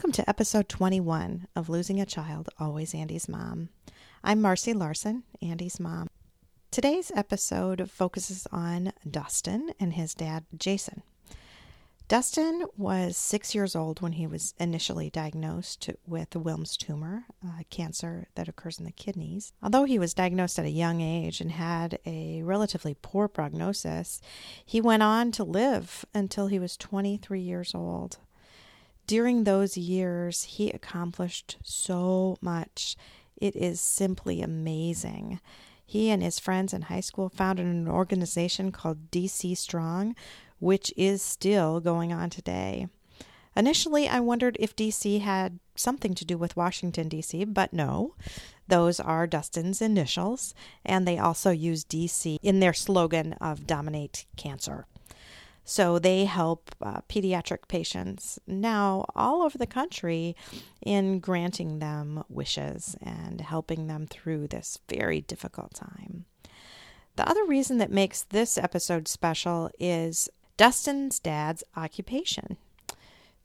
Welcome to episode 21 of Losing a Child, Always Andy's Mom. I'm Marcy Larson, Andy's mom. Today's episode focuses on Dustin and his dad, Jason. Dustin was six years old when he was initially diagnosed with Wilms tumor, a cancer that occurs in the kidneys. Although he was diagnosed at a young age and had a relatively poor prognosis, he went on to live until he was 23 years old. During those years, he accomplished so much. It is simply amazing. He and his friends in high school founded an organization called DC Strong, which is still going on today. Initially, I wondered if DC had something to do with Washington, D.C., but no. Those are Dustin's initials, and they also use DC in their slogan of Dominate Cancer. So they help uh, pediatric patients now all over the country in granting them wishes and helping them through this very difficult time. The other reason that makes this episode special is Dustin's dad's occupation.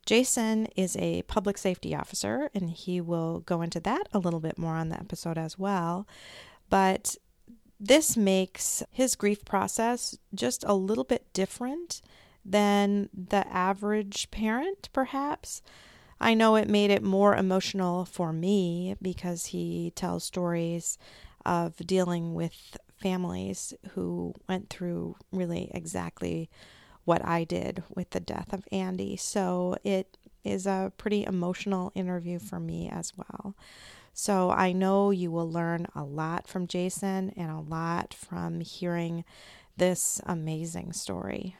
Jason is a public safety officer, and he will go into that a little bit more on the episode as well. But this makes his grief process just a little bit different than the average parent, perhaps. I know it made it more emotional for me because he tells stories of dealing with families who went through really exactly what I did with the death of Andy. So it is a pretty emotional interview for me as well. So I know you will learn a lot from Jason and a lot from hearing this amazing story.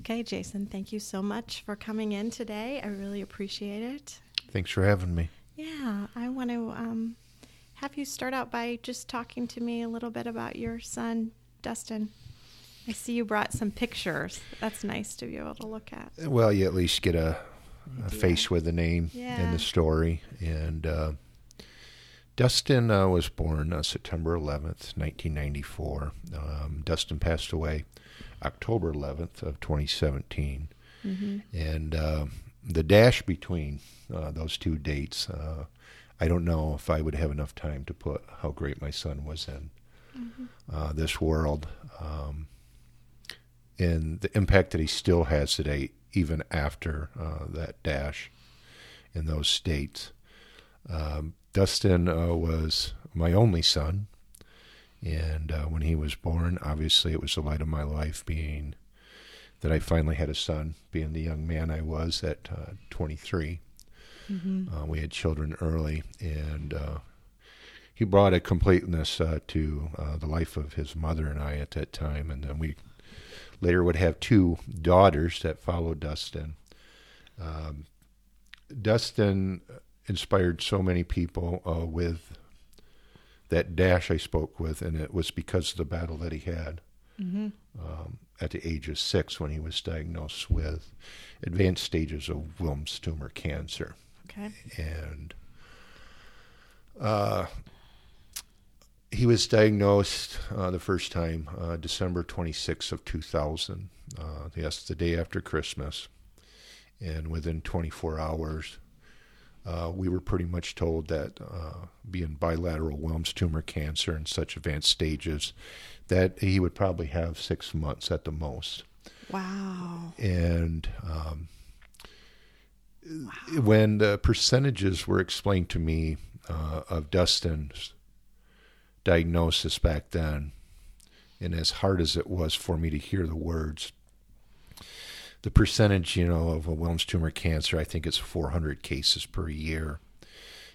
Okay, Jason, thank you so much for coming in today. I really appreciate it. Thanks for having me. Yeah, I want to um, have you start out by just talking to me a little bit about your son, Dustin. I see you brought some pictures. That's nice to be able to look at. Well, you at least get a, a face with a name Yeah. in the story. And uh, Dustin uh, was born uh, September 11th, 1994. Um, Dustin passed away October 11th of 2017. Mm-hmm. And uh, the dash between uh, those two dates, uh, I don't know if I would have enough time to put how great my son was in uh, this world. Um, and the impact that he still has today, even after uh, that dash in those states. Um, Dustin uh, was my only son, and uh, when he was born, obviously it was the light of my life, being that I finally had a son, being the young man I was at uh, 23. Mm-hmm. Uh, we had children early, and uh, he brought a completeness uh, to uh, the life of his mother and I at that time. And then we later would have two daughters that followed Dustin. Um, Dustin inspired so many people uh, with that dash I spoke with, and it was because of the battle that he had Mm-hmm. um, at the age of six when he was diagnosed with advanced stages of Wilms tumor cancer Okay. and uh, he was diagnosed uh, the first time uh, December 26th of 2000. Uh, yes, the day after Christmas, and within 24 hours, uh, we were pretty much told that uh, being bilateral Wilms tumor cancer in such advanced stages, that he would probably have six months at the most Wow. and um, when the percentages were explained to me uh, of Dustin's diagnosis back then, and as hard as it was for me to hear the words, the percentage, you know, of a Wilms tumor cancer, I think it's 400 cases per year.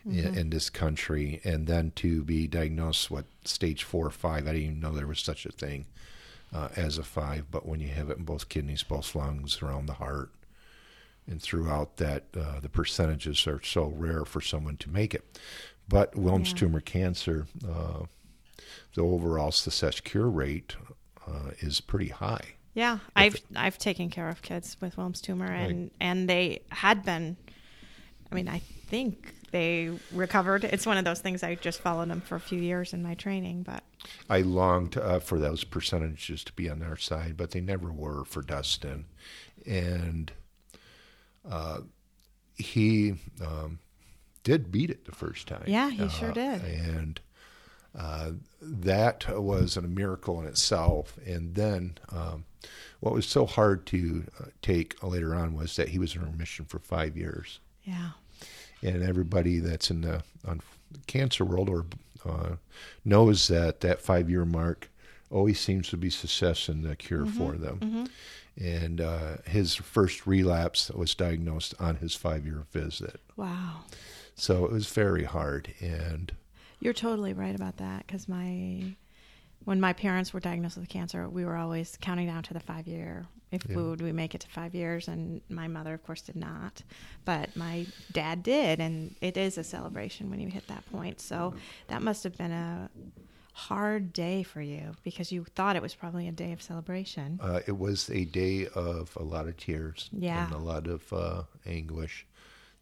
in, in this country, and then to be diagnosed what stage four or five. I didn't even know there was such a thing uh, as a five, but when you have it in both kidneys, both lungs, around the heart, and throughout that, uh, the percentages are so rare for someone to make it. But Wilms Yeah. tumor cancer, uh, the overall success cure rate uh, is pretty high. Yeah, I've I've taken care of kids with Wilms tumor, and Right. and they had been. I mean, I think they recovered. It's one of those things. I just followed them for a few years in my training, but I longed uh, for those percentages to be on our side, but they never were for Dustin. And uh, he um, did beat it the first time. Yeah, he sure Uh, did. And uh, that was a miracle in itself. And then um, what was so hard to uh, take later on was that he was in remission for five years yeah, and everybody that's in the on cancer world or uh, knows that that five year mark always seems to be success in the cure for them. And uh, his first relapse was diagnosed on his five year visit, wow. so it was very hard. And You're totally right about that because my when my parents were diagnosed with cancer, we were always counting down to the five year. If Yeah. would we make it to five years, and my mother, of course, did not, but my dad did, and it is a celebration when you hit that point. So that must have been a hard day for you because you thought it was probably a day of celebration. uh, it was a day of a lot of tears Yeah. and a lot of uh, anguish.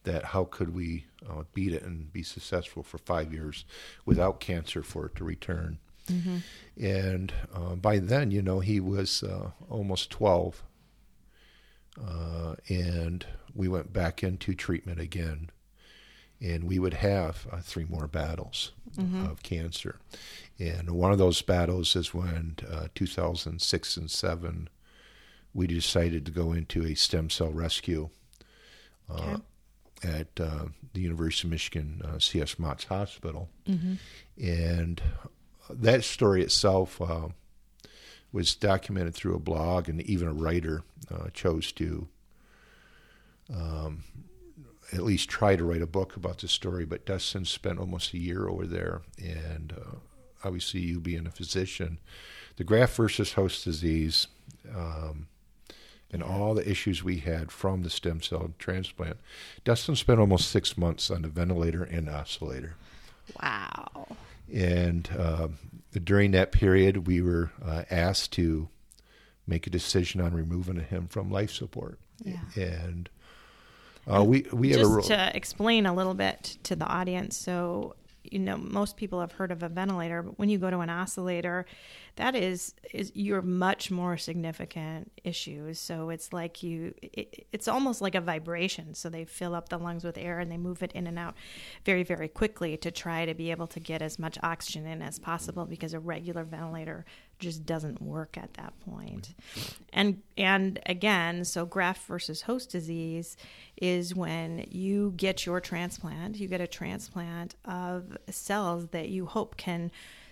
That how could we uh, beat it and be successful for five years without cancer for it to return? And uh, by then, you know, he was uh, almost 12. Uh, and we went back into treatment again. And we would have uh, three more battles of cancer. And one of those battles is when uh, 2006 and 7, we decided to go into a stem cell rescue uh, at uh, the University of Michigan uh, C.S. Motts Hospital. And that story itself uh, was documented through a blog, and even a writer uh, chose to um, at least try to write a book about the story. But Dustin spent almost a year over there, and uh, obviously, you being a physician, the graft versus host disease. Um, and all the issues we had from the stem cell transplant. Dustin spent almost six months on the ventilator and oscillator. Wow. And uh, during that period, we were uh, asked to make a decision on removing him from life support. Yeah. And uh, we we have a Just to explain a little bit to the audience, so you know, most people have heard of a ventilator, but when you go to an oscillator, that is is your much more significant issues. So it's like you, it, it's almost like a vibration. So they fill up the lungs with air and they move it in and out very very quickly to try to be able to get as much oxygen in as possible because a regular ventilator just doesn't work at that point. And and again, so graft versus host disease is when you get your transplant, you get a transplant of cells that you hope can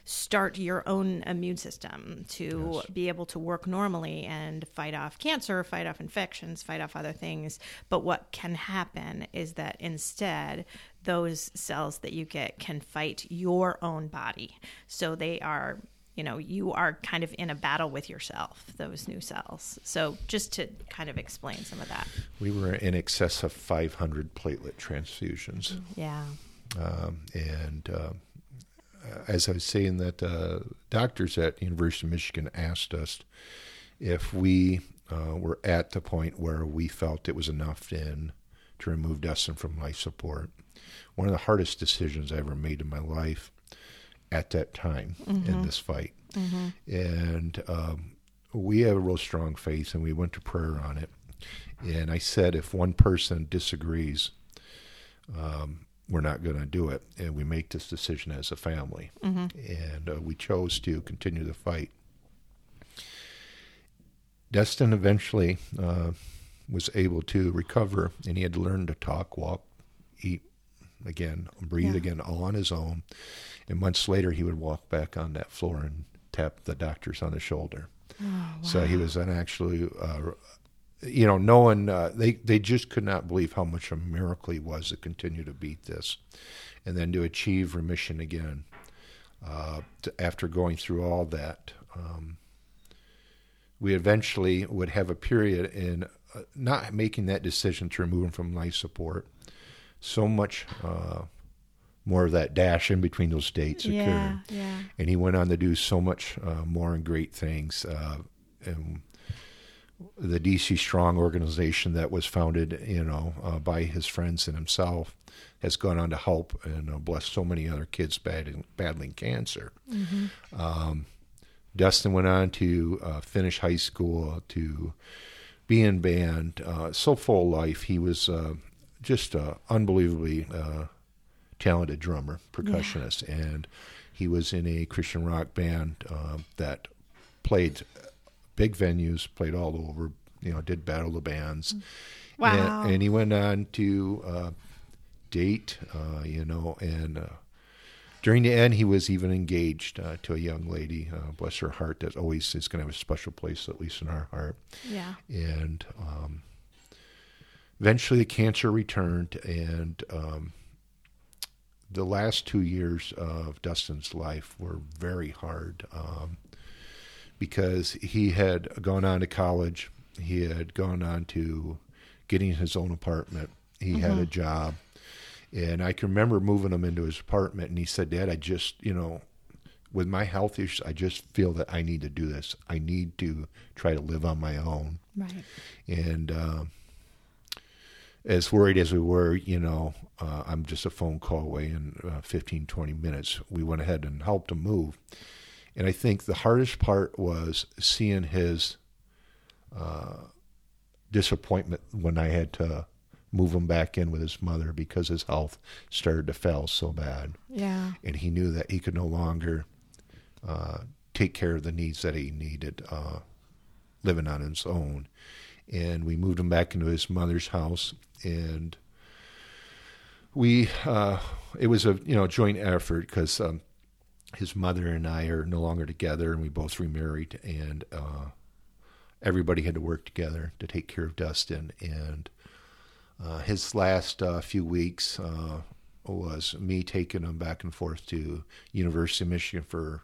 start your own immune system to Yes. be able to work normally and fight off cancer, fight off infections, fight off other things. But what can happen is that instead, those cells that you get can fight your own body. So they are, you know, you are kind of in a battle with yourself, those new cells. So just to kind of explain some of that. we were in excess of 500 platelet transfusions. Yeah. Um, and uh, as I was saying, that uh, doctors at University of Michigan asked us if we uh, were at the point where we felt it was enough in to remove Dustin from life support. One of the hardest decisions I ever made in my life at that time in this fight. And um, we have a real strong faith, and we went to prayer on it. And I said, if one person disagrees, um, we're not going to do it. And we make this decision as a family. And uh, we chose to continue the fight. Dustin eventually uh, was able to recover, and he had to learn to talk, walk, eat again, breathe Yeah. again, all on his own. And months later, he would walk back on that floor and tap the doctors on the shoulder. Oh, So he was then actually uh, you know, no one uh, they they just could not believe how much a miracle he was to continue to beat this, and then to achieve remission again. Uh, to, after going through all that, um, we eventually would have a period in uh, not making that decision to remove him from life support. So much uh, more of that dash in between those dates Yeah, occurred, yeah. and he went on to do so much uh, more and great things. Uh, and the DC Strong organization that was founded, you know, uh, by his friends and himself, has gone on to help and uh, bless so many other kids battling, battling cancer. Um, Dustin went on to uh, finish high school, to be in band. Uh, so full life. He was uh, just unbelievably uh, talented drummer, percussionist, and he was in a Christian rock band uh, that played big venues, played all over. You know, did battle the bands. Wow. And, and he went on to uh, date, uh, you know, and uh, during the end, he was even engaged uh, to a young lady. Uh, bless her heart, that always is going to have a special place, at least in our heart. Yeah. And um, eventually, the cancer returned, and um, the last two years of Dustin's life were very hard um, because he had gone on to college, he had gone on to getting his own apartment, he had a job. And I can remember moving him into his apartment, and he said, Dad, I just, you know, with my health issues, I just feel that I need to do this. I need to try to live on my own. Right. And uh, as worried as we were, you know, uh, I'm just a phone call away in uh, 15, 20 minutes. We went ahead and helped him move. And I think the hardest part was seeing his uh, disappointment when I had to move him back in with his mother because his health started to fail so bad Yeah. and he knew that he could no longer uh, take care of the needs that he needed uh, living on his own. And we moved him back into his mother's house, and we uh, it was a you know joint effort because um, his mother and I are no longer together, and we both remarried, and uh, everybody had to work together to take care of Dustin. And uh, his last uh, few weeks uh, was me taking him back and forth to University of Michigan for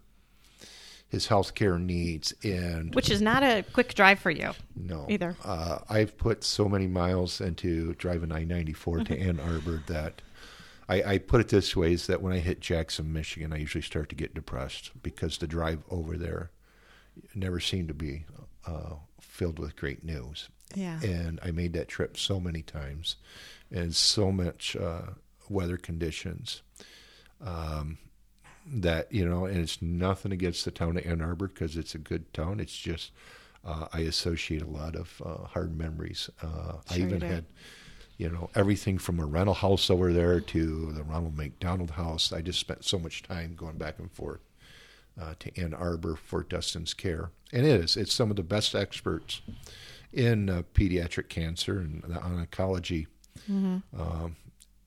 his health care needs. And Which is not a quick drive for you. no, either. Uh, I've put so many miles into driving I ninety four to Ann Arbor that I, I put it this way: is that when I hit Jackson, Michigan, I usually start to get depressed because the drive over there never seemed to be uh, filled with great news. Yeah. And I made that trip so many times, and so much uh, weather conditions. Um, that you know, and it's nothing against the town of Ann Arbor because it's a good town. It's just uh, I associate a lot of uh, hard memories. Uh, I Sure you even had, you know, everything from a rental house over there to the Ronald McDonald House. I just spent so much time going back and forth uh, to Ann Arbor for Dustin's care, and it is. It's some of the best experts in uh, pediatric cancer and the oncology um,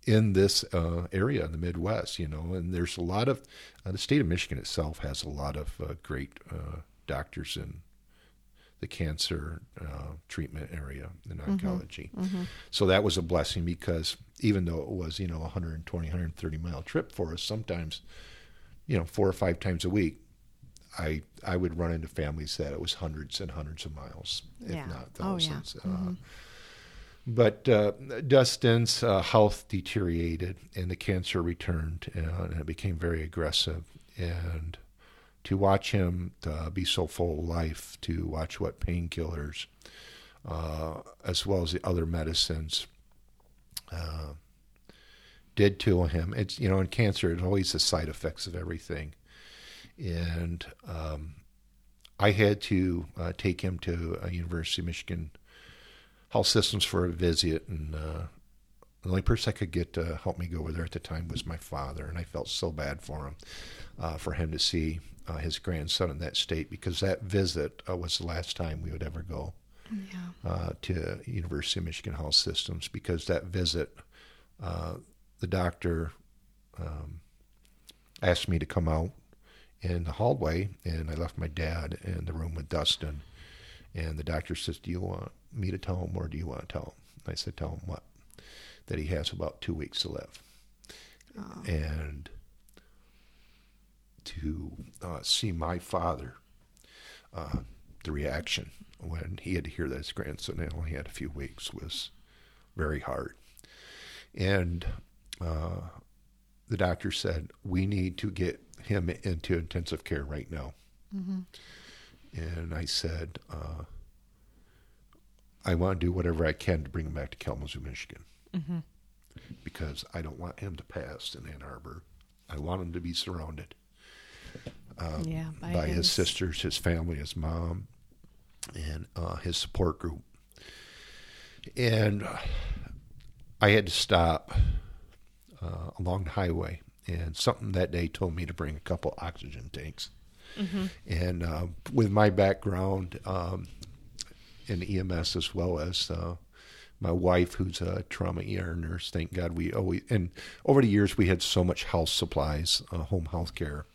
in this uh, area in the Midwest, you know, and there's a lot of uh, the state of Michigan itself has a lot of uh, great uh, doctors in the cancer uh, treatment area in oncology. So that was a blessing because even though it was, you know, a 120, 130 mile trip for us, sometimes, you know, four or five times a week, I I would run into families that it was hundreds and hundreds of miles, if Yeah. not Oh, yeah. 1000s Uh, but uh, Dustin's uh, health deteriorated and the cancer returned uh, and it became very aggressive. And to watch him uh, be so full of life, to watch what painkillers, uh, as well as the other medicines, uh, did to him. It's you know in cancer, it's always the side effects of everything, and um, I had to uh, take him to a University of Michigan health systems for a visit, and uh, the only person I could get to help me go over there at the time was my father, and I felt so bad for him, uh, for him to see uh, his grandson in that state because that visit uh, was the last time we would ever go Yeah. uh, to University of Michigan Health Systems because that visit, uh, the doctor um, asked me to come out in the hallway, and I left my dad in the room with Dustin. And the doctor says, "Do you want me to tell him, or do you want to tell him? I said, tell him what? That he has about two weeks to live. Oh. And to uh, see my father, uh, the reaction when he had to hear that his grandson only had a few weeks was very hard. And uh, the doctor said, We need to get him into intensive care right now. Mm-hmm. And I said, uh, I want to do whatever I can to bring him back to Kalamazoo, Michigan. Mm-hmm. Because I don't want him to pass in Ann Arbor. I want him to be surrounded um, yeah, by, by his his sisters, his family, his mom, and uh, his support group. And uh, I had to stop uh, along the highway, and something that day told me to bring a couple oxygen tanks. Mm-hmm. And uh, with my background um, in EMS as well as uh, my wife, who's a trauma ER nurse, thank God we always, and over the years we had so much health supplies, uh, home health care,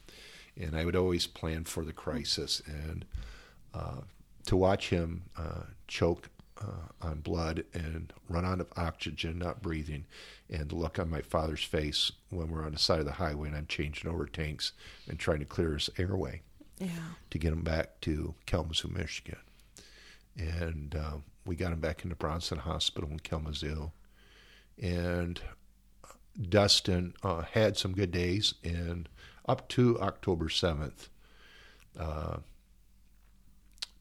and I would always plan for the crisis. And uh, to watch him uh, choke uh, on blood and run out of oxygen, not breathing, and the look on my father's face when we're on the side of the highway and I'm changing over tanks and trying to clear his airway Yeah. to get him back to Kalamazoo, Michigan. And uh, we got him back into Bronson Hospital in Kalamazoo. And Dustin uh, had some good days, and up to October 7th, uh,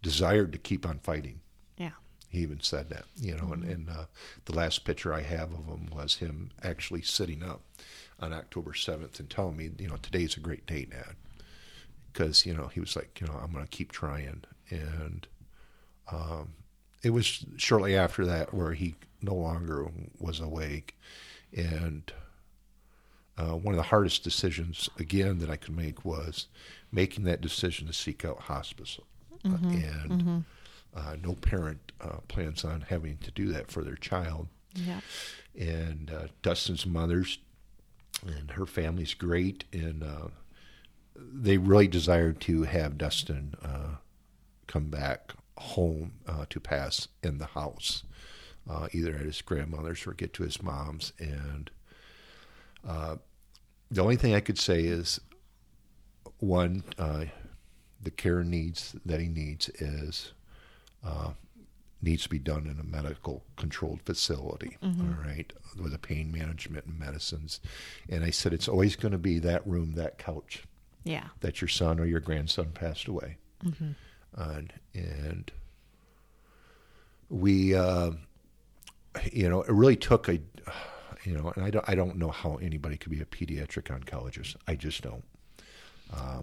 desired to keep on fighting. Yeah. He even said that, you know, and, and uh, the last picture I have of him was him actually sitting up on October 7th and telling me, you know, today's a great day, Dad. Because, you know, he was like, you know, I'm going to keep trying. And um, it was shortly after that where he no longer was awake. And uh, one of the hardest decisions, again, that I could make was making that decision to seek out hospice. Uh, and uh, no parent uh, plans on having to do that for their child. Yeah. And uh, Dustin's mother's and her family's great, and uh, they really desired to have Dustin uh, come back home uh, to pass in the house, uh, either at his grandmother's or get to his mom's. And uh, the only thing I could say is one, uh, the care needs that he needs is uh, needs to be done in a medical controlled facility, all right, with a pain management and medicines. And I said it's always going to be that room, that couch Yeah. that your son or your grandson passed away. And, and we, uh, you know, it really took a, you know, and I don't, I don't know how anybody could be a pediatric oncologist. I just don't.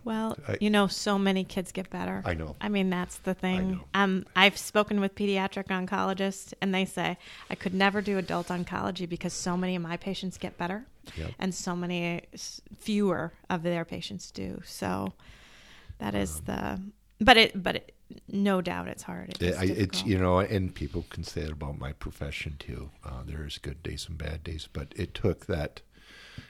Well, I- you know, so many kids get better. I know. I mean, that's the thing. know. Um, I've spoken with pediatric oncologists, and they say I could never do adult oncology because so many of my patients get better, Yep. and so many fewer of their patients do. So that is the. But it, but it, no doubt, it's hard. It I, it's you know, and people can say it about my profession too. Uh, there's good days and bad days, but it took that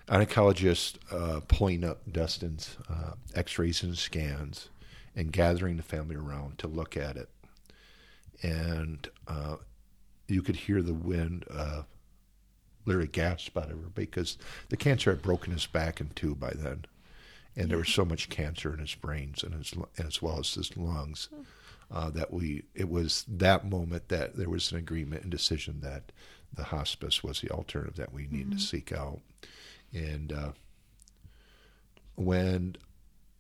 oncologist uh, pulling up Dustin's uh, X-rays and scans and gathering the family around to look at it, and uh, you could hear the wind. Uh, literally gasp out of her because the cancer had broken his back in two by then, and there was so much cancer in his brains and his as well as his lungs uh, that we it was that moment that there was an agreement and decision that the hospice was the alternative that we needed to seek out. And uh, when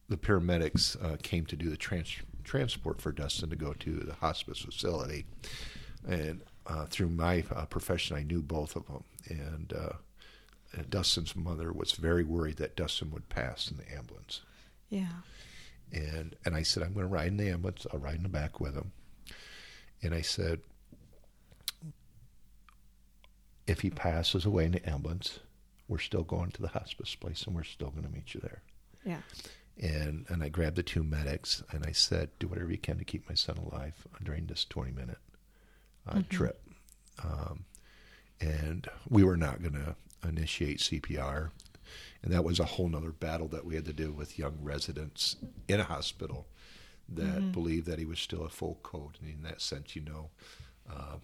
the paramedics uh, came to do the trans- transport for Dustin to go to the hospice facility and uh, through my uh, profession I knew both of them and uh, and Dustin's mother was very worried that Dustin would pass in the ambulance yeah. and and I said I'm going to ride in the ambulance. I'll ride in the back with him. And I said, if he passes away in the ambulance, we're still going to the hospice place, and we're still going to meet you there. Yeah. And and I grabbed the two medics, and I said, do whatever you can to keep my son alive during this 20 minute uh, trip. Um, and we were not going to initiate CPR. And that was a whole nother battle that we had to do with young residents in a hospital that believed that he was still a full code. And in that sense, you know, uh,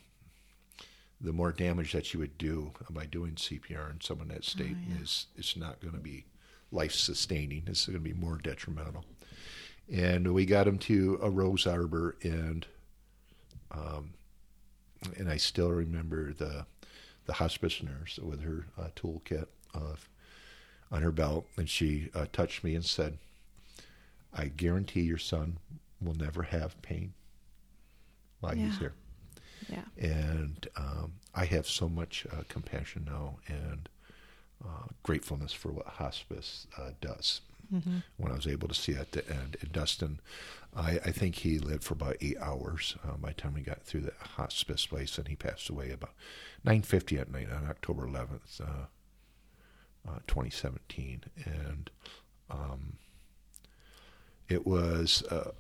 the more damage that you would do by doing CPR in someone in that state Oh, yeah. is it's not going to be life sustaining. It's going to be more detrimental. And we got him to a Rose Arbor, and um, and I still remember the the hospice nurse with her uh, toolkit on her belt, and she uh, touched me and said, "I guarantee your son will never have pain while he's here." Yeah. And um, I have so much uh, compassion now and uh, gratefulness for what hospice uh, does. Mm-hmm. When I was able to see at the end, and Dustin, I, I think he lived for about eight hours uh, by the time we got through the hospice place, and he passed away about nine fifty at night on October eleventh, uh, uh, twenty seventeen, and um, it was uh,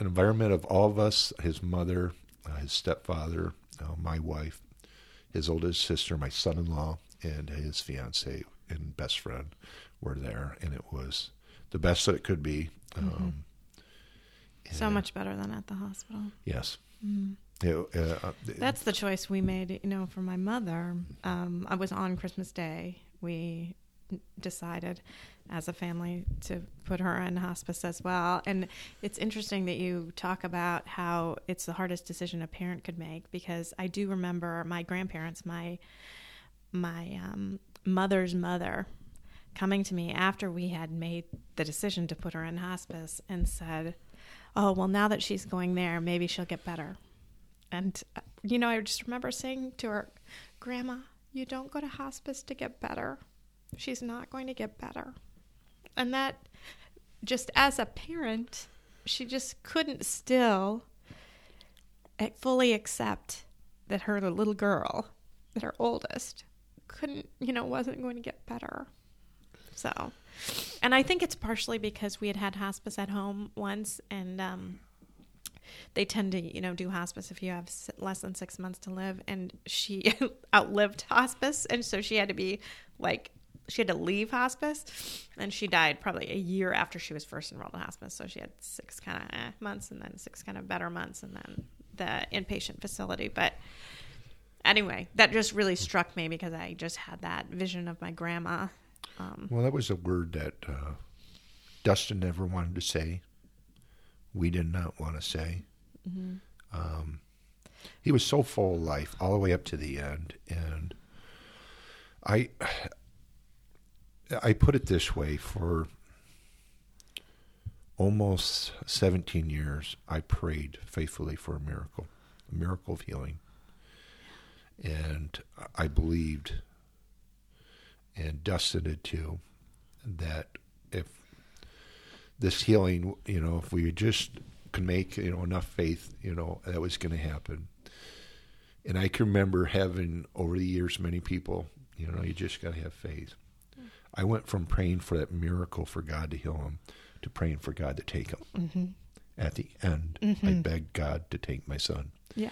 an environment of all of us, his mother, uh, his stepfather, uh, my wife, his oldest sister, my son-in-law, and his fiance and best friend were there, and it was the best that it could be. Um, So much better than at the hospital. yes. Mm. It, uh, uh, That's the choice we made, you know, for my mother. Um, I was on Christmas Day. We decided as a family to put her in hospice as well. And it's interesting that you talk about how it's the hardest decision a parent could make because I do remember my grandparents, my my um, mother's mother coming to me after we had made the decision to put her in hospice and said, "Oh, well now that she's going there, maybe she'll get better." And, uh, you know, I just remember saying to her, Grandma, you don't go to hospice to get better. She's not going to get better. And that, just as a parent, she just couldn't still fully accept that her little girl, that her oldest, couldn't, you know, wasn't going to get better. So, and I think it's partially because we had had hospice at home once and, um, they tend to you know do hospice if you have less than six months to live. And she outlived hospice. And so she had to be like she had to leave hospice. And she died probably a year after she was first enrolled in hospice. So she had six kind of eh, months and then six kind of better months and then the inpatient facility. But anyway that just really struck me because i just had that vision of my grandma um, well, that was a word that uh, Dustin never wanted to say. We did not want to say. Um, he was so full of life all the way up to the end, and I, I put it this way: for almost 17 years, I prayed faithfully for a miracle, a miracle of healing, and I believed, and Dustin did too, that if this healing, you know, if we just could make, you know, enough faith, you know, that was going to happen. And I can remember having over the years many people, you know, you just got to have faith. I went from praying for that miracle for God to heal him to praying for God to take him. mm-hmm. At the end, I begged God to take my son yeah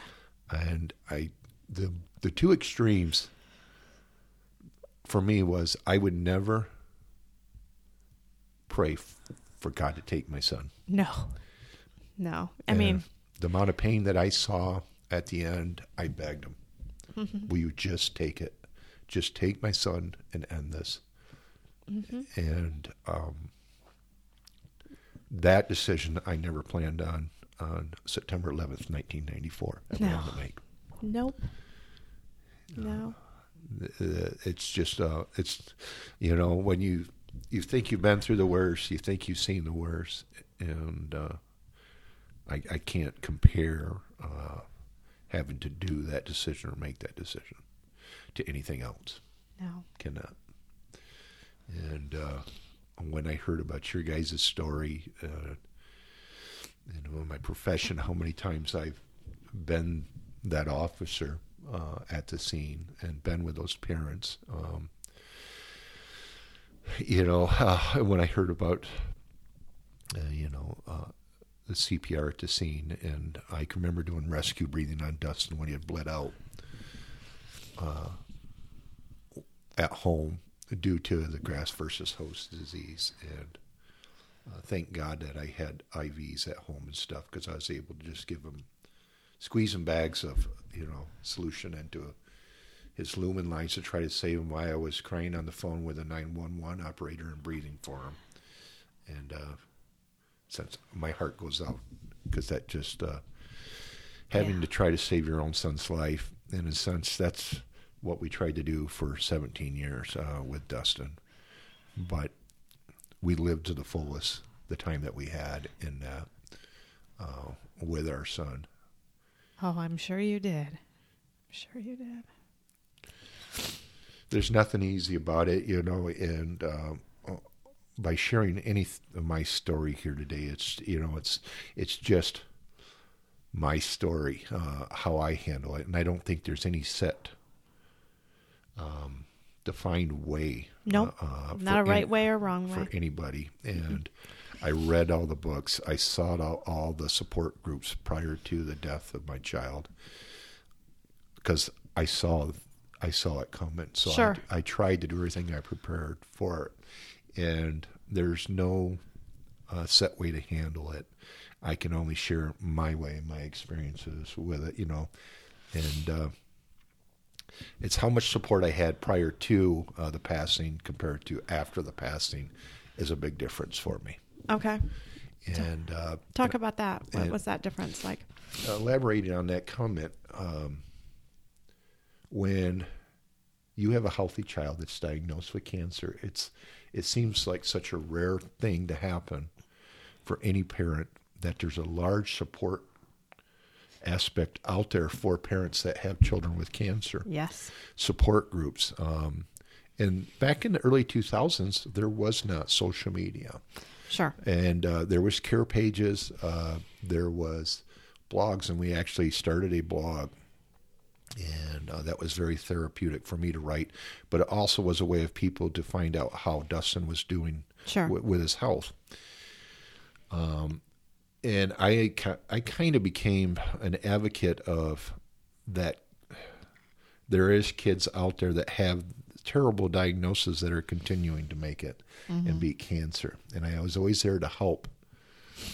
and I the the two extremes for me was I would never pray f- for God to take my son. no no i And mean the amount of pain that I saw at the end, I begged him, Mm-hmm. "Will you just take it? Just take my son and end this." Mm-hmm. And um, that decision I never planned on on September 11th, 1994 at No. Nope no uh, it's just uh, it's you know when you you think you've been through the worst, you think you've seen the worst, and uh, I I can't compare uh, having to do that decision or make that decision to anything else. no Cannot. And uh, when I heard about your guys' story, uh, you know, in my profession, how many times I've been that officer uh, at the scene and been with those parents. Um, you know, uh, when I heard about, uh, you know, uh, the CPR at the scene, and I can remember doing rescue breathing on Dustin when he had bled out uh, at home due to the graft versus host disease, and uh, thank God that I had IVs at home and stuff because I was able to just give him squeeze them bags of you know solution into his lumen lines to try to save him while I was crying on the phone with a 911 operator and breathing for him. And uh, since my heart goes out because that just uh, having Yeah. to try to save your own son's life, in a sense, that's what we tried to do for 17 years uh, with Dustin. But we lived to the fullest the time that we had in that uh, with our son. Oh, I'm sure you did. I'm sure you did. there's nothing easy about it, you know, and um, by sharing any of my story here today, it's you know, it's it's just my story, uh, how I handle it, and I don't think there's any set um, defined way. Nope. uh, Not a right any- way or wrong way for anybody, and I read all the books. I sought out all the support groups prior to the death of my child because I saw I saw it coming. So Sure. I, I tried to do everything I prepared for it, and there's no uh, set way to handle it. I can only share my way, my experiences with it, you know, and uh, it's how much support I had prior to uh, the passing compared to after the passing is a big difference for me. Okay. And uh, Talk about that. What was that difference like? elaborating on that comment, um, when you have a healthy child that's diagnosed with cancer, it's it seems like such a rare thing to happen for any parent that there's a large support aspect out there for parents that have children with cancer Yes. support groups um, and back in the early 2000s there was not social media Sure. and uh, there was care pages uh, there was blogs and we actually started a blog and uh, that was very therapeutic for me to write but it also was a way of people to find out how dustin was doing Sure. wi- with his health um, and I, I kind of became an advocate of that there is kids out there that have terrible diagnoses that are continuing to make it and beat cancer. And I was always there to help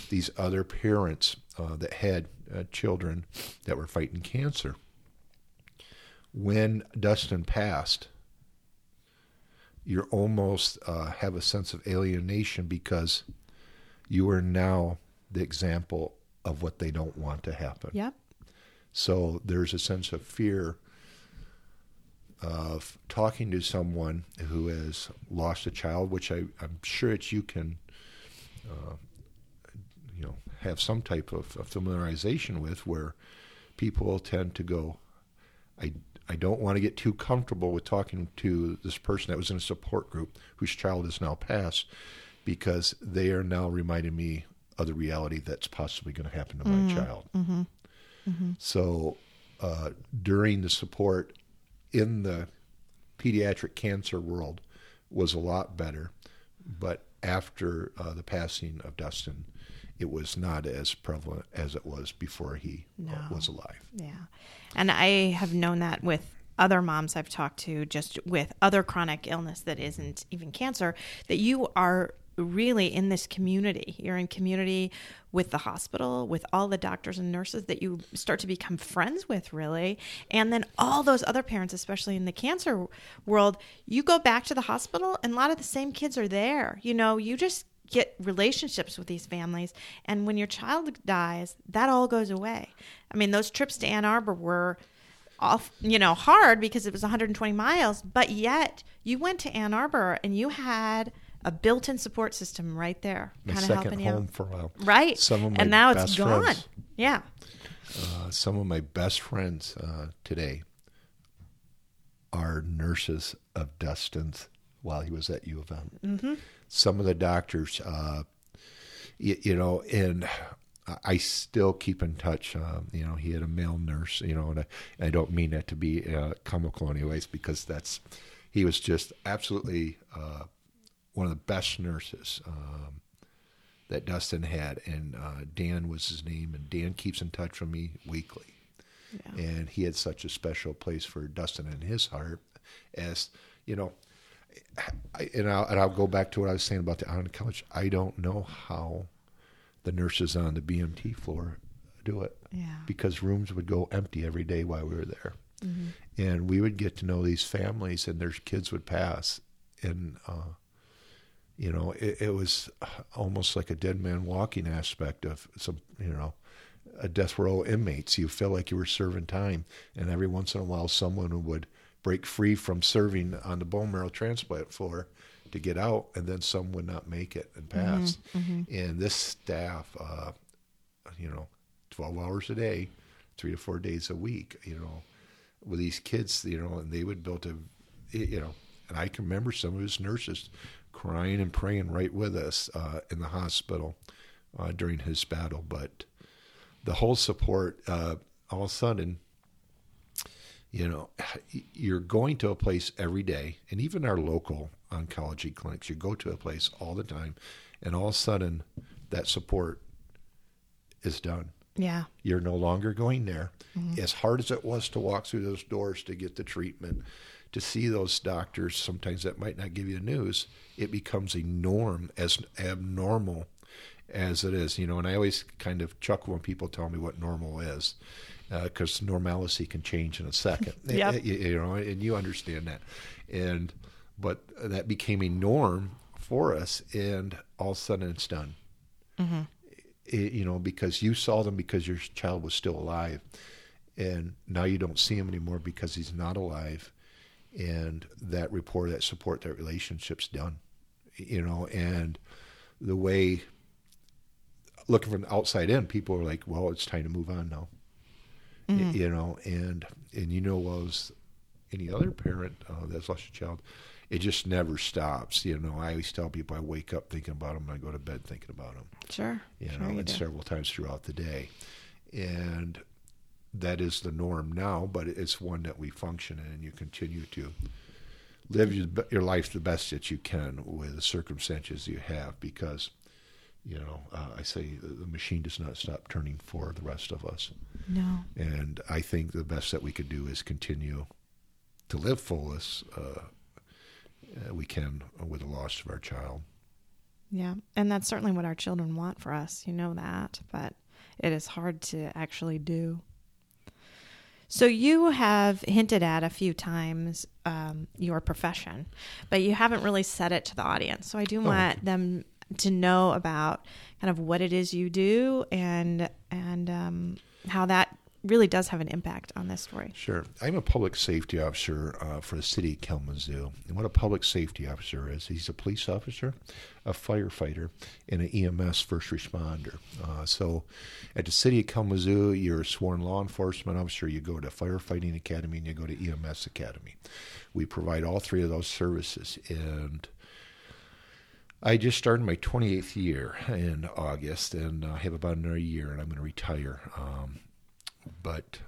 these other parents uh, that had uh, children that were fighting cancer. When Dustin passed, you almost uh, have a sense of alienation because you are now the example of what they don't want to happen. Yep. So there's a sense of fear of talking to someone who has lost a child, which I, I'm sure that you can, uh, you know, have some type of, of familiarization with, where people tend to go, I, I don't want to get too comfortable with talking to this person that was in a support group whose child is now passed, because they are now reminding me of the reality that's possibly going to happen to my child. So uh, during the support in the pediatric cancer world was a lot better, but after uh, the passing of Dustin, it was not as prevalent as it was before he uh, No. was alive. Yeah. And I have known that with other moms I've talked to, just with other chronic illness that isn't even cancer, that you are really in this community. You're in community with the hospital, with all the doctors and nurses that you start to become friends with, really. And then all those other parents, especially in the cancer world, you go back to the hospital and a lot of the same kids are there. You know, you just get relationships with these families and when your child dies that all goes away i mean those trips to ann arbor were off you know hard because it was 120 miles but yet you went to ann arbor and you had a built-in support system right there My kind of second helping you home out. for a while. right Some of my and now it's best gone friends. yeah Uh, some of my best friends uh, today are nurses of Dustin's while he was at U of M. Mm-hmm. Some of the doctors, uh, you, you know, and I still keep in touch. Um, you know, he had a male nurse. You know, and I, I don't mean that to be uh, comical anyways, because that's he was just absolutely uh, one of the best nurses. Um, that Dustin had, and uh, Dan was his name, and Dan keeps in touch with me weekly. Yeah. And he had such a special place for Dustin in his heart, as you know. I, and, I'll, and I'll go back to what I was saying about the oncology. I don't know how the nurses on the BMT floor do it. Yeah. because rooms would go empty every day while we were there. Mm-hmm. And we would get to know these families, and their kids would pass. And, uh, you know, it, it was almost like a dead man walking aspect of some, you know, a death row inmates. You feel like you were serving time. And every once in a while, someone would break free from serving on the bone marrow transplant floor to get out, and then some would not make it and pass. And this staff, uh, you know, 12 hours a day, three to four days a week, you know, with these kids, you know, and they would build a, you know, and I can remember some of his nurses crying and praying right with us uh, in the hospital uh, during his battle. But the whole support, uh, all of a sudden, you know, you're going to a place every day, and even our local oncology clinics, you go to a place all the time, and all of a sudden, that support is done. Yeah. You're no longer going there. As hard as it was to walk through those doors to get the treatment, to see those doctors, sometimes that might not give you the news, it becomes a norm as abnormal as it is. You know, and I always kind of chuckle when people tell me what normal is. Uh, because normalcy can change in a second, Yep. you, you know, and you understand that, and but that became a norm for us, and all of a sudden it's done mm-hmm. it, you know, because you saw them because your child was still alive, and now you don't see him anymore because he's not alive, and that rapport, that support, that relationship's done, you know, and the way looking from the outside in, people are like, well, it's time to move on now, Y- you know, and and you know, well, as any other parent uh, that's lost a child, it just never stops. You know, I always tell people I wake up thinking about them, and I go to bed thinking about them Sure. you sure know, you and do. several times throughout the day. And that is the norm now, but it's one that we function in, and you continue to live your, life the best that you can with the circumstances you have because, you know, uh, I say the the machine does not stop turning for the rest of us. No. And I think the best that we could do is continue to live fullest uh, uh, we can with the loss of our child. Yeah. And that's certainly what our children want for us. You know that. But it is hard to actually do. So you have hinted at a few times um, your profession, but you haven't really said it to the audience. So I do want them to know about kind of what it is you do and and um, how that really does have an impact on this story. Sure. I'm a public safety officer uh, for the city of Kalamazoo. And what a public safety officer is, he's a police officer, a firefighter, and an EMS first responder. Uh, so at the city of Kalamazoo, you're a sworn law enforcement officer. You go to firefighting academy and you go to EMS academy. We provide all three of those services. And I just started my 28th year in August, and I have about another year, and I'm going to retire. Um, but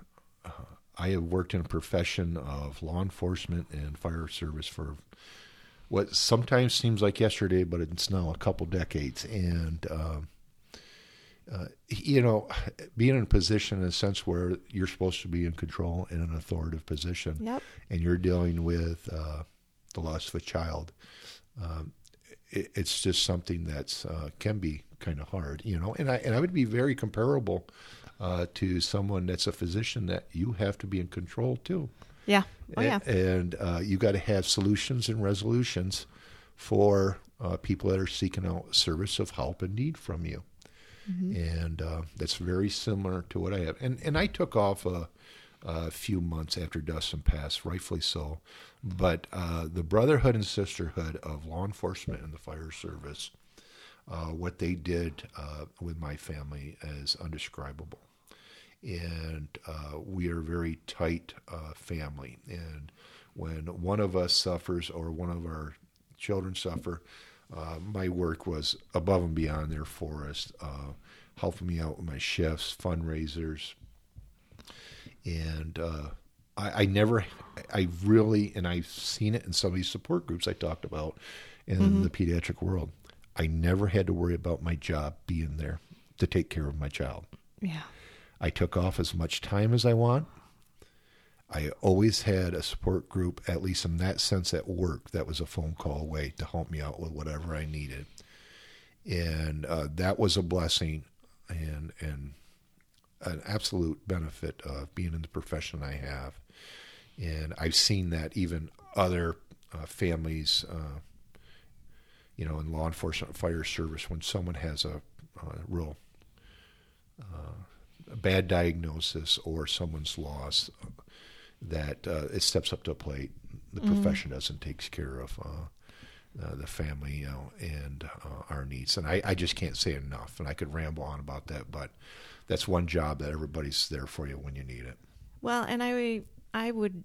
uh, I have worked in a profession of law enforcement and fire service for what sometimes seems like yesterday, but it's now a couple decades. And um, uh, you know, being in a position in a sense where you're supposed to be in control in an authoritative position, Yep. and you're dealing with uh, the loss of a child. Um, it, it's just something that's uh, can be kind of hard, you know. And I and I would be very comparable uh, to someone that's a physician that you have to be in control too. Yeah. Oh yeah. And uh, you got to have solutions and resolutions for uh, people that are seeking out service of help and need from you. And uh, that's very similar to what I have. And and I took off a, a few months after Dustin passed, rightfully so. But uh, the brotherhood and sisterhood of law enforcement and the fire service, uh, what they did uh, with my family is undescribable and uh, we are a very tight uh, family. And when one of us suffers or one of our children suffer, uh, my work was above and beyond there for us, uh, helping me out with my shifts, fundraisers, and uh, I, I never, I really, and I've seen it in some of these support groups I talked about in the pediatric world. I never had to worry about my job being there to take care of my child. Yeah. I took off as much time as I want. I always had a support group, at least in that sense, at work that was a phone call away to help me out with whatever I needed, and uh, that was a blessing. And and an absolute benefit of being in the profession I have, and I've seen that even other uh, families, uh, you know, in law enforcement, fire service, when someone has a, a real uh, bad diagnosis or someone's loss that uh, it steps up to a plate. The mm-hmm. profession doesn't takes care of. Uh, uh, the family, you know, and uh, our needs. And I, I just can't say enough. And I could ramble on about that, but that's one job that everybody's there for you when you need it. Well, and I I would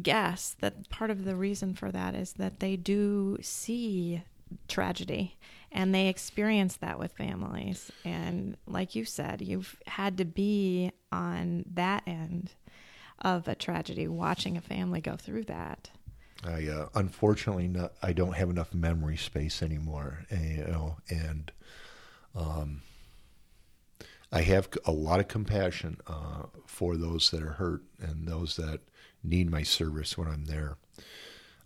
guess that part of the reason for that is that they do see tragedy. And they experience that with families. And like you said you've had to be on that end of a tragedy watching a family go through that. I uh, unfortunately not, I don't have enough memory space anymore, and, eh, you know, and um, I have a lot of compassion uh, for those that are hurt and those that need my service when I'm there.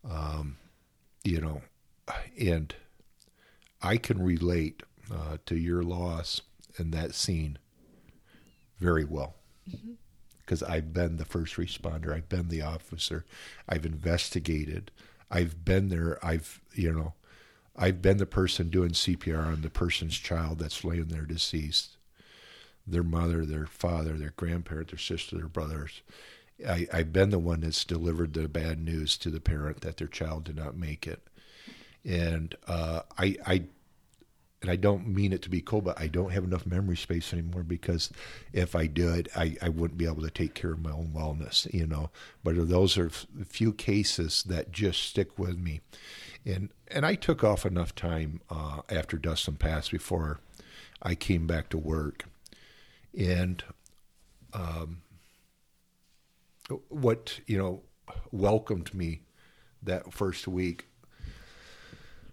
Um, you know, and I can relate uh, to your loss in that scene very well. Mm-hmm because I've been the first responder, I've been the officer, I've investigated, I've been there, I've, you know, I've been the person doing CPR on the person's child that's laying there deceased, their mother, their father, their grandparent, their sister, their brothers. I, I've been the one that's delivered the bad news to the parent that their child did not make it. And uh, I, I and I don't mean it to be cold, but I don't have enough memory space anymore because if I did, I, I wouldn't be able to take care of my own wellness, you know. But those are a few cases that just stick with me. And and I took off enough time uh, after Dustin passed before I came back to work. And um, what, you know, welcomed me that first week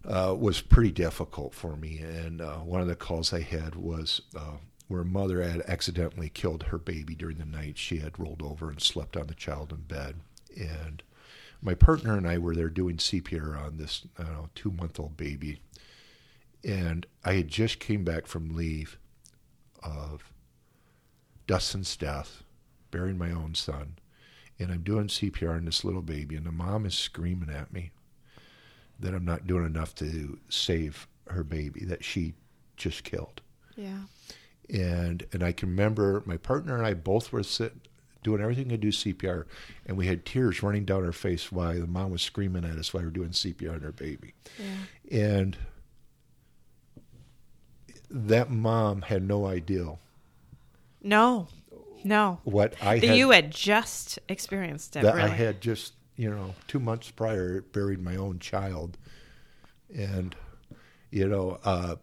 uh, was pretty difficult for me. And uh, one of the calls I had was uh, where a mother had accidentally killed her baby during the night. She had rolled over and slept on the child in bed. And my partner and I were there doing CPR on this two month old baby. And I had just came back from leave of Dustin's death, burying my own son. And I'm doing CPR on this little baby, and the mom is screaming at me that I'm not doing enough to save her baby that she just killed. Yeah. And and I can remember my partner and I both were sitting doing everything to do CPR, and we had tears running down our face while the mom was screaming at us while we were doing CPR on her baby. Yeah. And that mom had no idea. No, no. What I had, you had just experienced it. That really. I had just you know, two months prior, buried my own child, and you know, uh,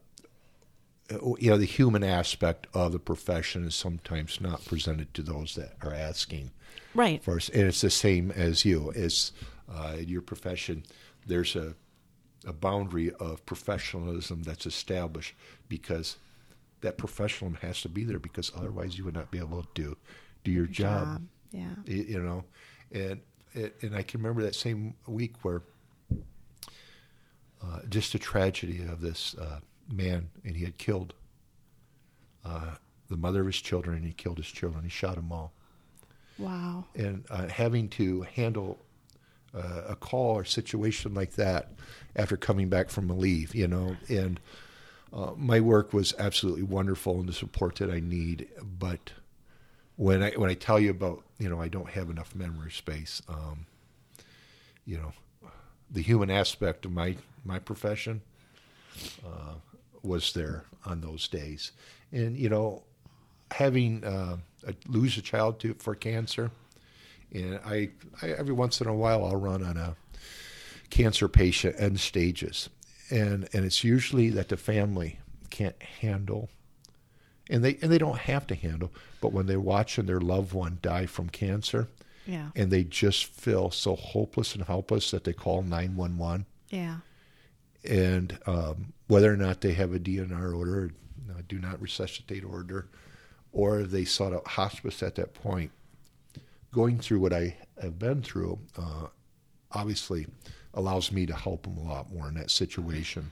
you know, the human aspect of the profession is sometimes not presented to those that are asking. Right. First, and it's the same as you. As uh, your profession, there's a a boundary of professionalism that's established because that professionalism has to be there because otherwise you would not be able to do do your job. job. Yeah. You know, and it, and I can remember that same week where uh, just a tragedy of this uh, man, and he had killed uh, the mother of his children, and he killed his children. He shot them all. Wow. And uh, having to handle uh, a call or situation like that after coming back from a leave, you know, and uh, my work was absolutely wonderful and the support that I need, but when I when I tell you about you know I don't have enough memory space, um, you know, the human aspect of my my profession uh, was there on those days, and you know, having uh, a, lose a child to for cancer, and I, I every once in a while I'll run on a cancer patient end stages, and and it's usually that the family can't handle and they and they don't have to handle. But when they're watching their loved one die from cancer, yeah, and they just feel so hopeless and helpless that they call nine one one. Yeah, and um, whether or not they have a DNR order, uh, do not resuscitate order, or they sought out hospice at that point, going through what I have been through, uh, obviously allows me to help them a lot more in that situation.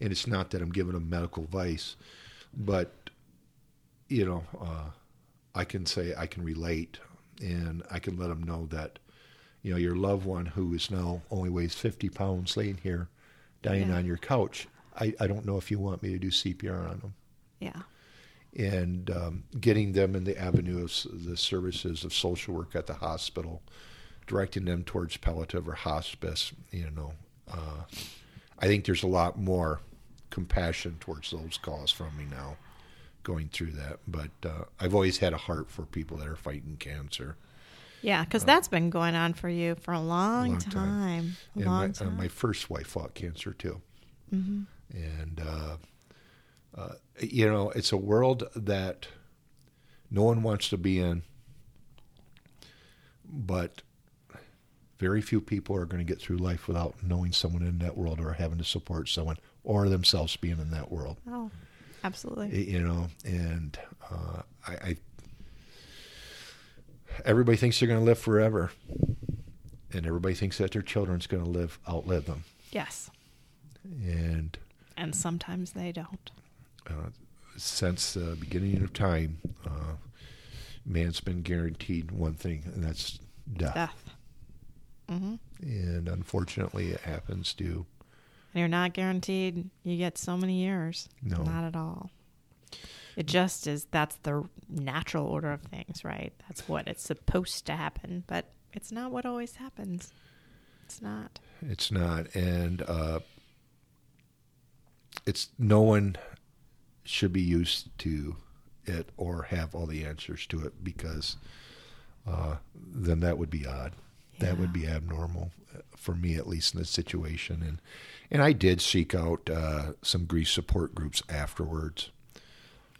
And it's not that I'm giving them medical advice, but you know, uh, I can say I can relate, and I can let them know that, you know, your loved one who is now only weighs 50 pounds, laying here, dying Yeah. on your couch. I, I don't know if you want me to do CPR on them Yeah. and um, getting them in the avenue of the services of social work at the hospital, directing them towards palliative or hospice. You know, uh, I think there's a lot more compassion towards those calls from me now, going through that. But uh, I've always had a heart for people that are fighting cancer. Yeah, because that's been going on for you for a long, Long time. time. A long my, uh, time. my first wife fought cancer too. hmm and uh, uh, you know it's a world that no one wants to be in but very few people are going to get through life without knowing someone in that world or having to support someone or themselves being in that world Oh, absolutely. You know and uh, I, I everybody thinks they're going to live forever and everybody thinks that their children's going to live outlive them yes. and And sometimes they don't. uh, since the beginning of time, uh, man's been guaranteed one thing, and that's death. Death. hmm And unfortunately, it happens to And you're not guaranteed you get so many years. No. Not at all. It just is, that's the natural order of things, right? That's what it's supposed to happen, but it's not what always happens. It's not. it's not, and uh, it's no one should be used to it or have all the answers to it because uh, then that would be odd. That would be abnormal uh, for me, at least in this situation. And and I did seek out uh, some grief support groups afterwards.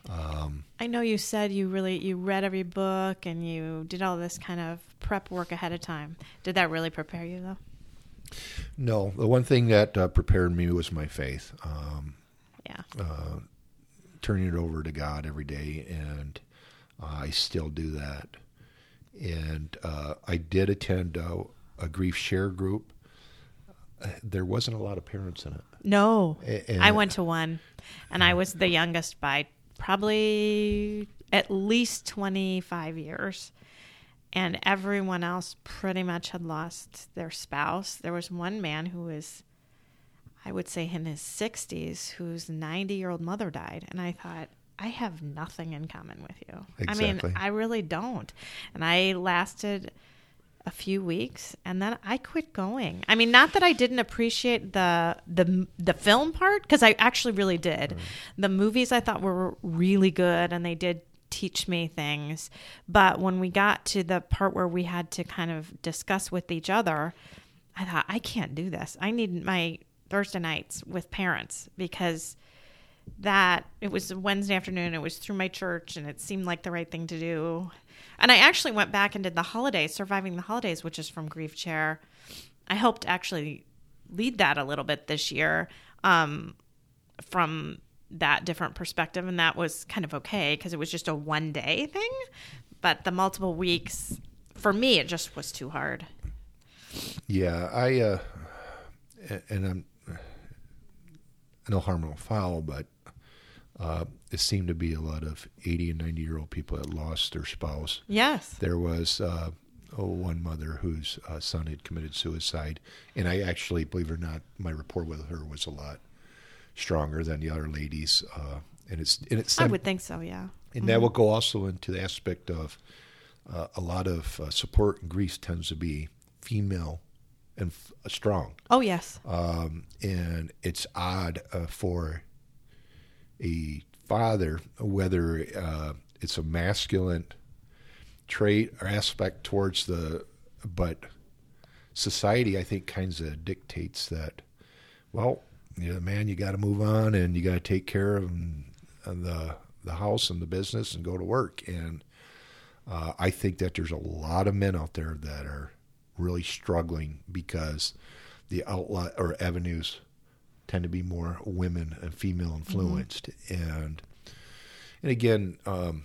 Um, I know you said you really you read every book and you did all this kind of prep work ahead of time. Did that really prepare you though? no, the one thing that uh, prepared me was my faith. Um, Yeah. uh, turning it over to God every day, and uh, I still do that. And uh, I did attend uh, a grief share group. There wasn't a lot of parents in it. No. And- I went to one and I was the youngest by probably at least 25 years. And everyone else pretty much had lost their spouse. There was one man who was, I would say, in his 60s, whose 90 year old mother died. And I thought, I have nothing in common with you. I mean, I really don't. And I lasted a few weeks and then I quit going. I mean, not that I didn't appreciate the the the film part because I actually really did. Mm-hmm. The movies I thought were really good and they did teach me things. But when we got to the part where we had to kind of discuss with each other, I thought I can't do this. I need my Thursday nights with parents because that it was a Wednesday afternoon. It was through my church, and it seemed like the right thing to do. And I actually went back and did the holidays, surviving the holidays, which is from GriefShare. I helped actually lead that a little bit this year um, from that different perspective, and that was kind of okay because it was just a one day thing. But the multiple weeks, for me, it just was too hard. Yeah, I uh, and I'm no harm no foul, but uh, it seemed to be a lot of 80 and 90 year old people that lost their spouse. Yes. There was uh, oh, one mother whose uh, son had committed suicide, and I actually, believe it or not, my rapport with her was a lot stronger than the other ladies. Uh, and it's and it's I would think so, yeah. and that will go also into the aspect of uh, a lot of uh, support in grief tends to be female and f- strong. Oh, yes. Um, and it's odd uh, for a father, whether uh, it's a masculine trait or aspect towards the, but society, I think, kind of dictates that, well, you're the man, you got to move on and you got to take care of um, the, the house and the business and go to work. And uh, I think that there's a lot of men out there that are really struggling because the outlet or avenues tend to be more women and female influenced. And and again um,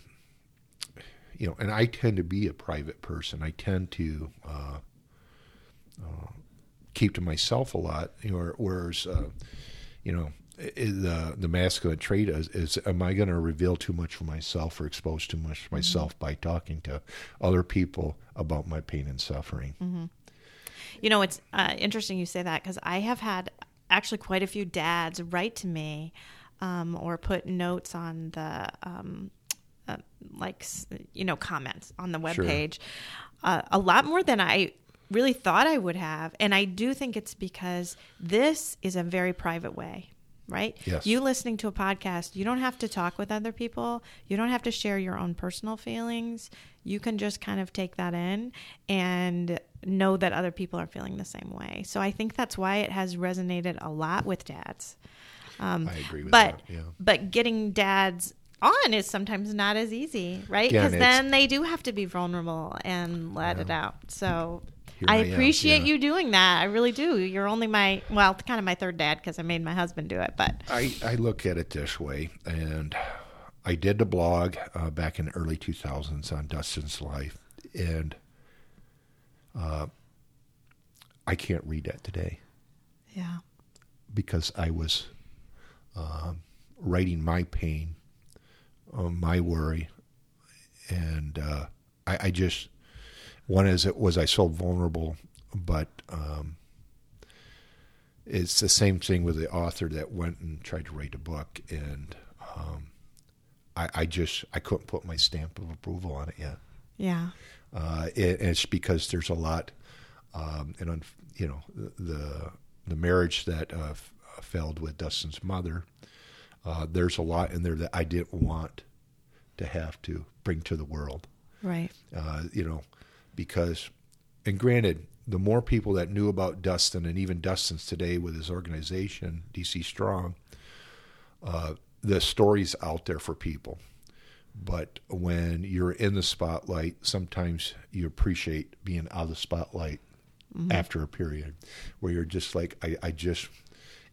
you know and i tend to be a private person. I tend to uh, uh, keep to myself a lot you know whereas uh, you know the the masculine trait is, is am I going to reveal too much of myself or expose too much of myself by talking to other people about my pain and suffering? You know, it's uh, interesting you say that because I have had actually quite a few dads write to me um, or put notes on the um, uh, like you know comments on the Sure. webpage uh, a lot more than I really thought I would have, and I do think it's because this is a very private way. Right? Yes. You listening to a podcast, you don't have to talk with other people. You don't have to share your own personal feelings. You can just kind of take that in and know that other people are feeling the same way. So I think that's why it has resonated a lot with dads. Um, I agree with but that. Yeah. but getting dads on is sometimes not as easy, right? Because then they do have to be vulnerable and let it out. So Here I I am, appreciate yeah. you doing that. I really do. You're only my well, kind of my third dad because I made my husband do it. But I, I look at it this way, and I did the blog uh, back in the early 2000s on Dustin's life, and uh, I can't read that today. Yeah, because I was um, writing my pain, uh, my worry, and uh, I, I just one is it was I so vulnerable, but um, it's the same thing with the author that went and tried to write a book, and um, I, I just I couldn't put my stamp of approval on it yet. yeah, Uh, it, it's because there's a lot, um, and you know the the marriage that uh, f- failed with Dustin's mother. Uh, there's a lot in there that I didn't want to have to bring to the world. right, Uh, you know, because, and granted, the more people that knew about Dustin and even Dustin's today with his organization, DC Strong, uh, the stories out there for people. But when you're in the spotlight, sometimes you appreciate being out of the spotlight after a period where you're just like, I, I just,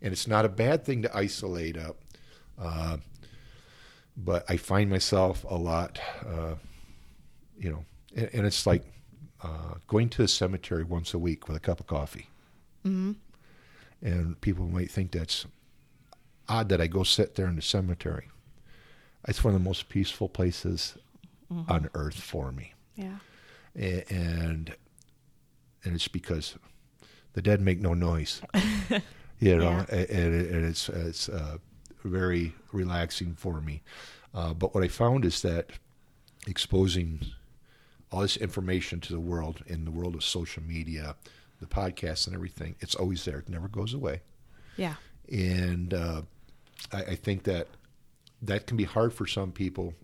and it's not a bad thing to isolate up. Uh, but I find myself a lot, uh, you know, and, and it's like uh, going to the cemetery once a week with a cup of coffee. mm-hmm. And people might think that's odd that I go sit there in the cemetery. It's one of the most peaceful places on earth for me. yeah, And and it's because the dead make no noise. you know, Yeah. and, and it's it's uh, very relaxing for me. Uh, but what I found is that exposing all this information to the world in the world of social media, the podcasts and everything, it's always there. It never goes away. yeah, And uh, I, I think that that can be hard for some people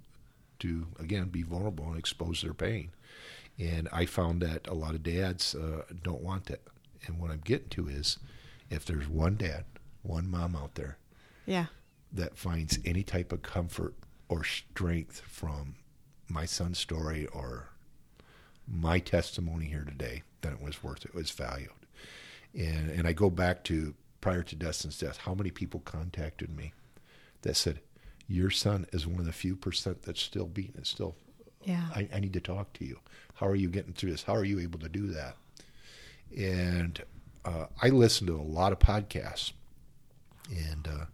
to, again, be vulnerable and expose their pain. And I found that a lot of dads uh, don't want that. And what I'm getting to is if there's one dad, one mom out there yeah, that finds any type of comfort or strength from my son's story or my testimony here today, then it was worth it. It was valued. And and I go back to prior to Dustin's death, how many people contacted me that said, Your son is one of the few percent that's still beating it still yeah, I, I need to talk to you. How are you getting through this? How are you able to do that? And uh, I listen to a lot of podcasts, and uh,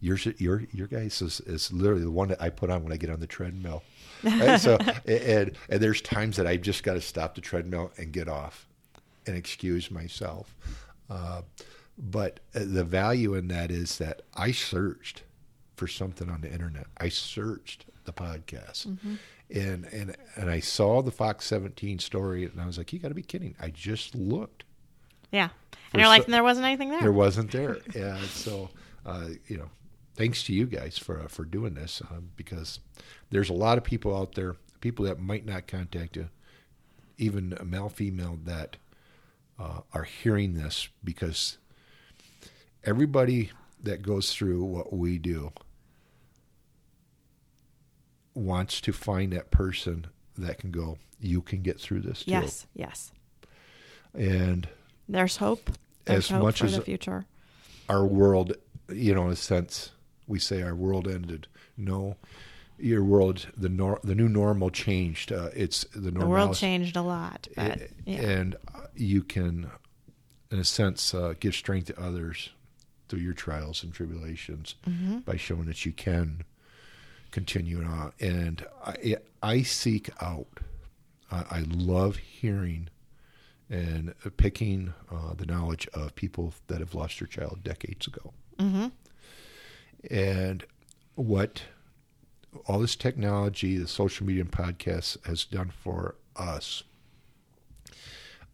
yours, your your guys is, is literally the one that I put on when I get on the treadmill. Right? so and and there's times that I've just got to stop the treadmill and get off, and excuse myself. Uh, but uh, the value in that is that I searched for something on the internet. I searched the podcast, and and and I saw the Fox 17 story, and I was like, "You got to be kidding!" I just looked. yeah. And you're like, so- there wasn't anything there. There wasn't there. Yeah. So, uh, you know, thanks to you guys for uh, for doing this uh, because there's a lot of people out there, people that might not contact you, even a male, female, that uh, are hearing this because everybody that goes through what we do wants to find that person that can go, you can get through this too. yes, yes. And There's hope. There's As hope much for as- the future. our world, you know, in a sense, we say our world ended. No, your world, the nor- the new normal changed. Uh, it's the The normal. world changed a lot, but yeah. and uh, you can, in a sense, uh, give strength to others through your trials and tribulations Mm-hmm. by showing that you can continue on. And I, I seek out, I, I love hearing and picking uh, the knowledge of people that have lost their child decades ago. Mm-hmm. And what all this technology, the social media and podcasts has done for us.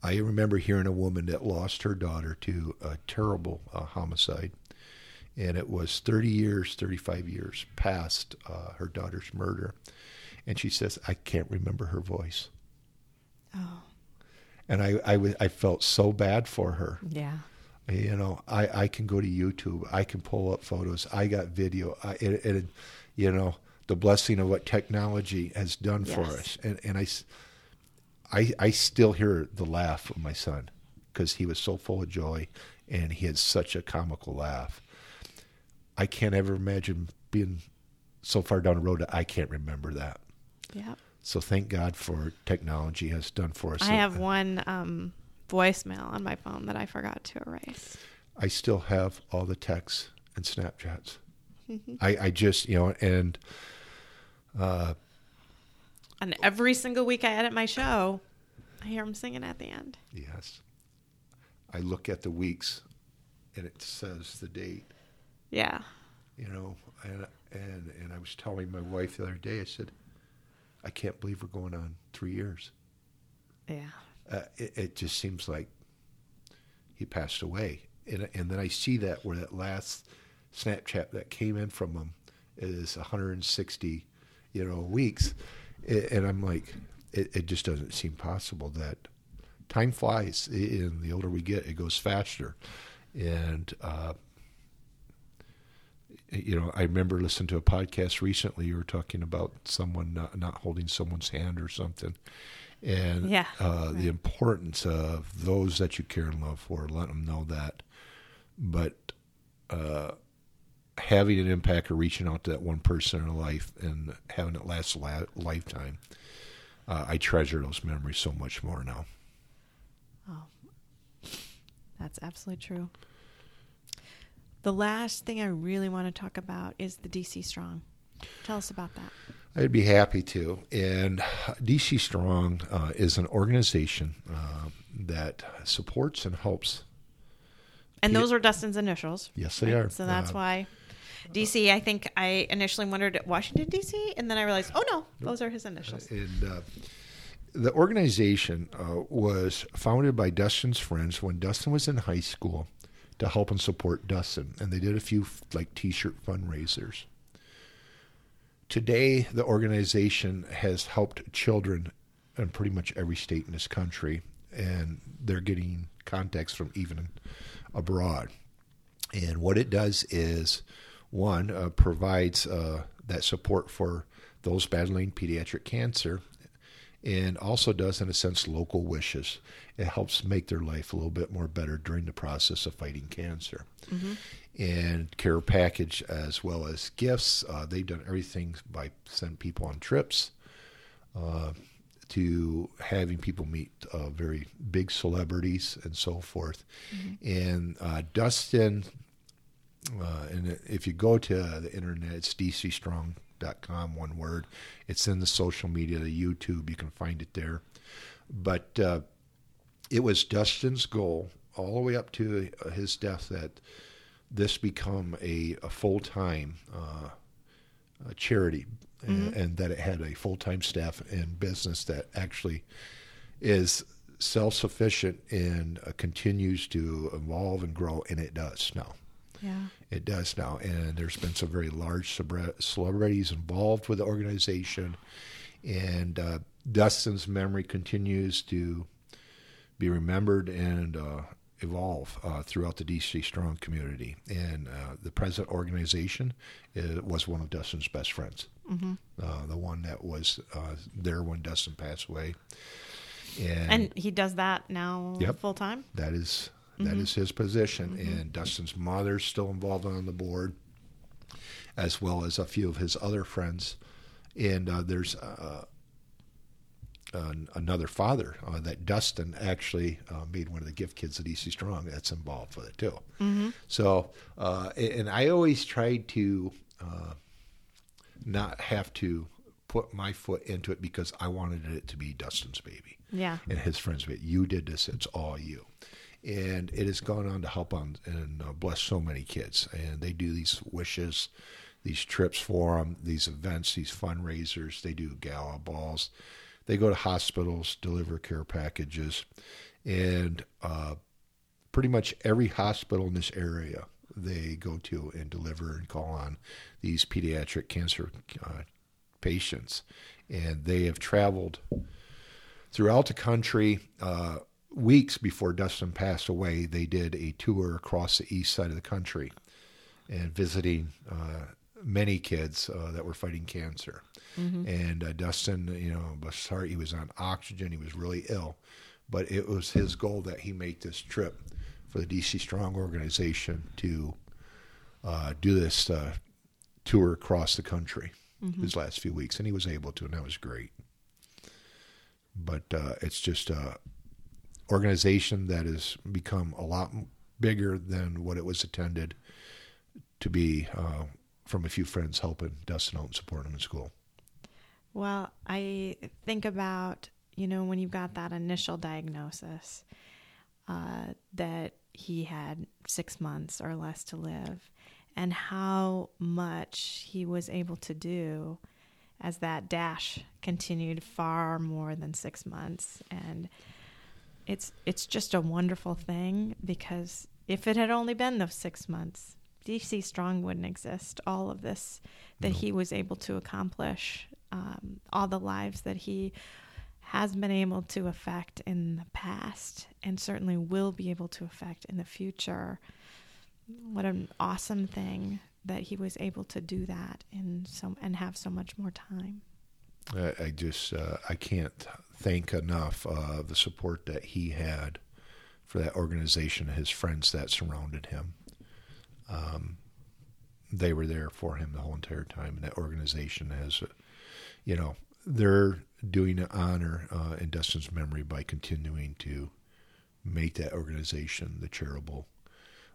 I remember hearing a woman that lost her daughter to a terrible uh, homicide. And it was 30 years, 35 years past uh, her daughter's murder. And she says, I can't remember her voice. Oh, And I, I, w- I felt so bad for her. yeah. You know, I, I can go to YouTube. I can pull up photos. I got video. I, it, it, you know, the blessing of what technology has done for Yes. us. And, and I, I, I still hear the laugh of my son because he was so full of joy and he had such a comical laugh. I can't ever imagine being so far down the road that I can't remember that. Yeah. So thank God for technology has done for us. I have one um, voicemail on my phone that I forgot to erase. I still have all the texts and Snapchats. I, I just, you know, and uh, And every single week I edit my show, I hear him singing at the end. yes, I look at the weeks and it says the date, Yeah. you know, and, and, and I was telling my wife the other day, I said, I can't believe we're going on three years. Yeah. Uh, it, it just seems like he passed away. And, and then I see that where that last Snapchat that came in from him is 160, you know, weeks. And I'm like, it, it just doesn't seem possible that time flies. And the older we get, it goes faster. And, uh, you know, I remember listening to a podcast recently. You were talking about someone not, not holding someone's hand or something, and Yeah, uh, the importance of those that you care and love for, letting them know that. But uh, having an impact or reaching out to that one person in a life and having it last a la- lifetime, uh, I treasure those memories so much more now. Oh, That's absolutely true. The last thing I really want to talk about is the DC Strong. Tell us about that. I'd be happy to. And DC Strong uh, is an organization uh, that supports and helps. And those are Dustin's initials. Yes, they are. So that's Uh, why DC, I think I initially wondered at Washington, DC, and then I realized, oh no, those are his initials. And uh, the organization uh, was founded by Dustin's friends when Dustin was in high school to help and support Dustin, and they did a few like T-shirt fundraisers. Today, the organization has helped children in pretty much every state in this country, and they're getting contacts from even abroad. And what it does is, one, uh, provides uh, that support for those battling pediatric cancer, and also does, in a sense, local wishes. It helps make their life a little bit more better during the process of fighting cancer. And care package as well as gifts. Uh, they've done everything by sending people on trips uh, to having people meet uh, very big celebrities and so forth. And uh, Dustin, uh, and if you go to the internet, it's dcstrong.com, one word. It's in the social media, the YouTube, you can find it there. But uh, it was Dustin's goal all the way up to uh, his death that this become a, a full time uh, uh, charity and, and that it had a full time staff and business that actually is self sufficient and uh, continues to evolve and grow, and it does now. Yeah. It does now, and there's been some very large celebrities involved with the organization, and uh, Dustin's memory continues to be remembered and uh, evolve uh, throughout the DC Strong community. And uh, the present organization uh, was one of Dustin's best friends, Mm-hmm. uh, the one that was uh, there when Dustin passed away. And, And he does that now Yep. full time? that is that is his position, and Dustin's mother's still involved on the board, as well as a few of his other friends. And uh, there's uh, uh, another father uh, that Dustin actually uh, made one of the gift kids at DC Strong that's involved with it too. Mm-hmm. So, uh, and I always tried to uh, not have to put my foot into it because I wanted it to be Dustin's baby Yeah. and his friends. But you did this; it's all you. And it has gone on to help on and uh, bless so many kids. And they do these wishes, these trips for them, these events, these fundraisers. They do gala balls. They go to hospitals, deliver care packages, and uh, pretty much every hospital in this area they go to and deliver and call on these pediatric cancer uh, patients. And they have traveled throughout the country. Uh, weeks before Dustin passed away, they did a tour across the east side of the country and visiting uh, many kids uh, that were fighting cancer. And uh, Dustin, you know, his heart, he was on oxygen. He was really ill, but it was his goal that he make this trip for the DC Strong organization to uh, do this uh, tour across the country his last few weeks, and he was able to, and that was great. But uh, it's just a organization that has become a lot bigger than what it was intended to be. Uh, from a few friends helping Dustin out and supporting him in school. Well, I think about, you know, when you've got that initial diagnosis uh, that he had six months or less to live, and how much he was able to do as that dash continued far more than six months. And it's it's just a wonderful thing because if it had only been those six months, DC Strong wouldn't exist. All of this that he was able to accomplish, um, all the lives that he has been able to affect in the past, and certainly will be able to affect in the future. What an awesome thing that he was able to do that in so and have so much more time. I, I just uh, I can't thank enough uh, the support that he had for that organization his friends that surrounded him. Um, they were there for him the whole entire time, and that organization has, uh, you know, they're doing an honor uh, in Dustin's memory by continuing to make that organization the charitable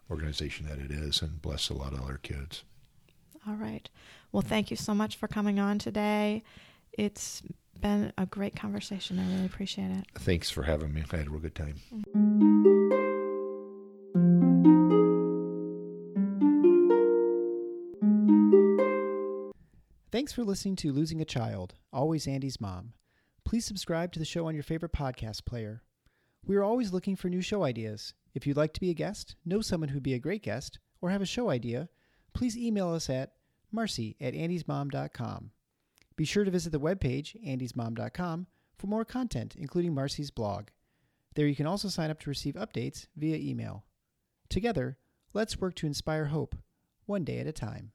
organization that it is, and bless a lot of other kids. All right. Well, thank you so much for coming on today. It's been a great conversation. I really appreciate it. Thanks for having me. I had a real good time. Mm-hmm. Thanks for listening to Losing a Child, Always Andy's Mom. Please subscribe to the show on your favorite podcast player. We are always looking for new show ideas. If you'd like to be a guest, know someone who'd be a great guest, or have a show idea, please email us at marcy at andysmom.com. Be sure to visit the webpage, andysmom.com, for more content, including Marcy's blog. There you can also sign up to receive updates via email. Together, let's work to inspire hope, one day at a time.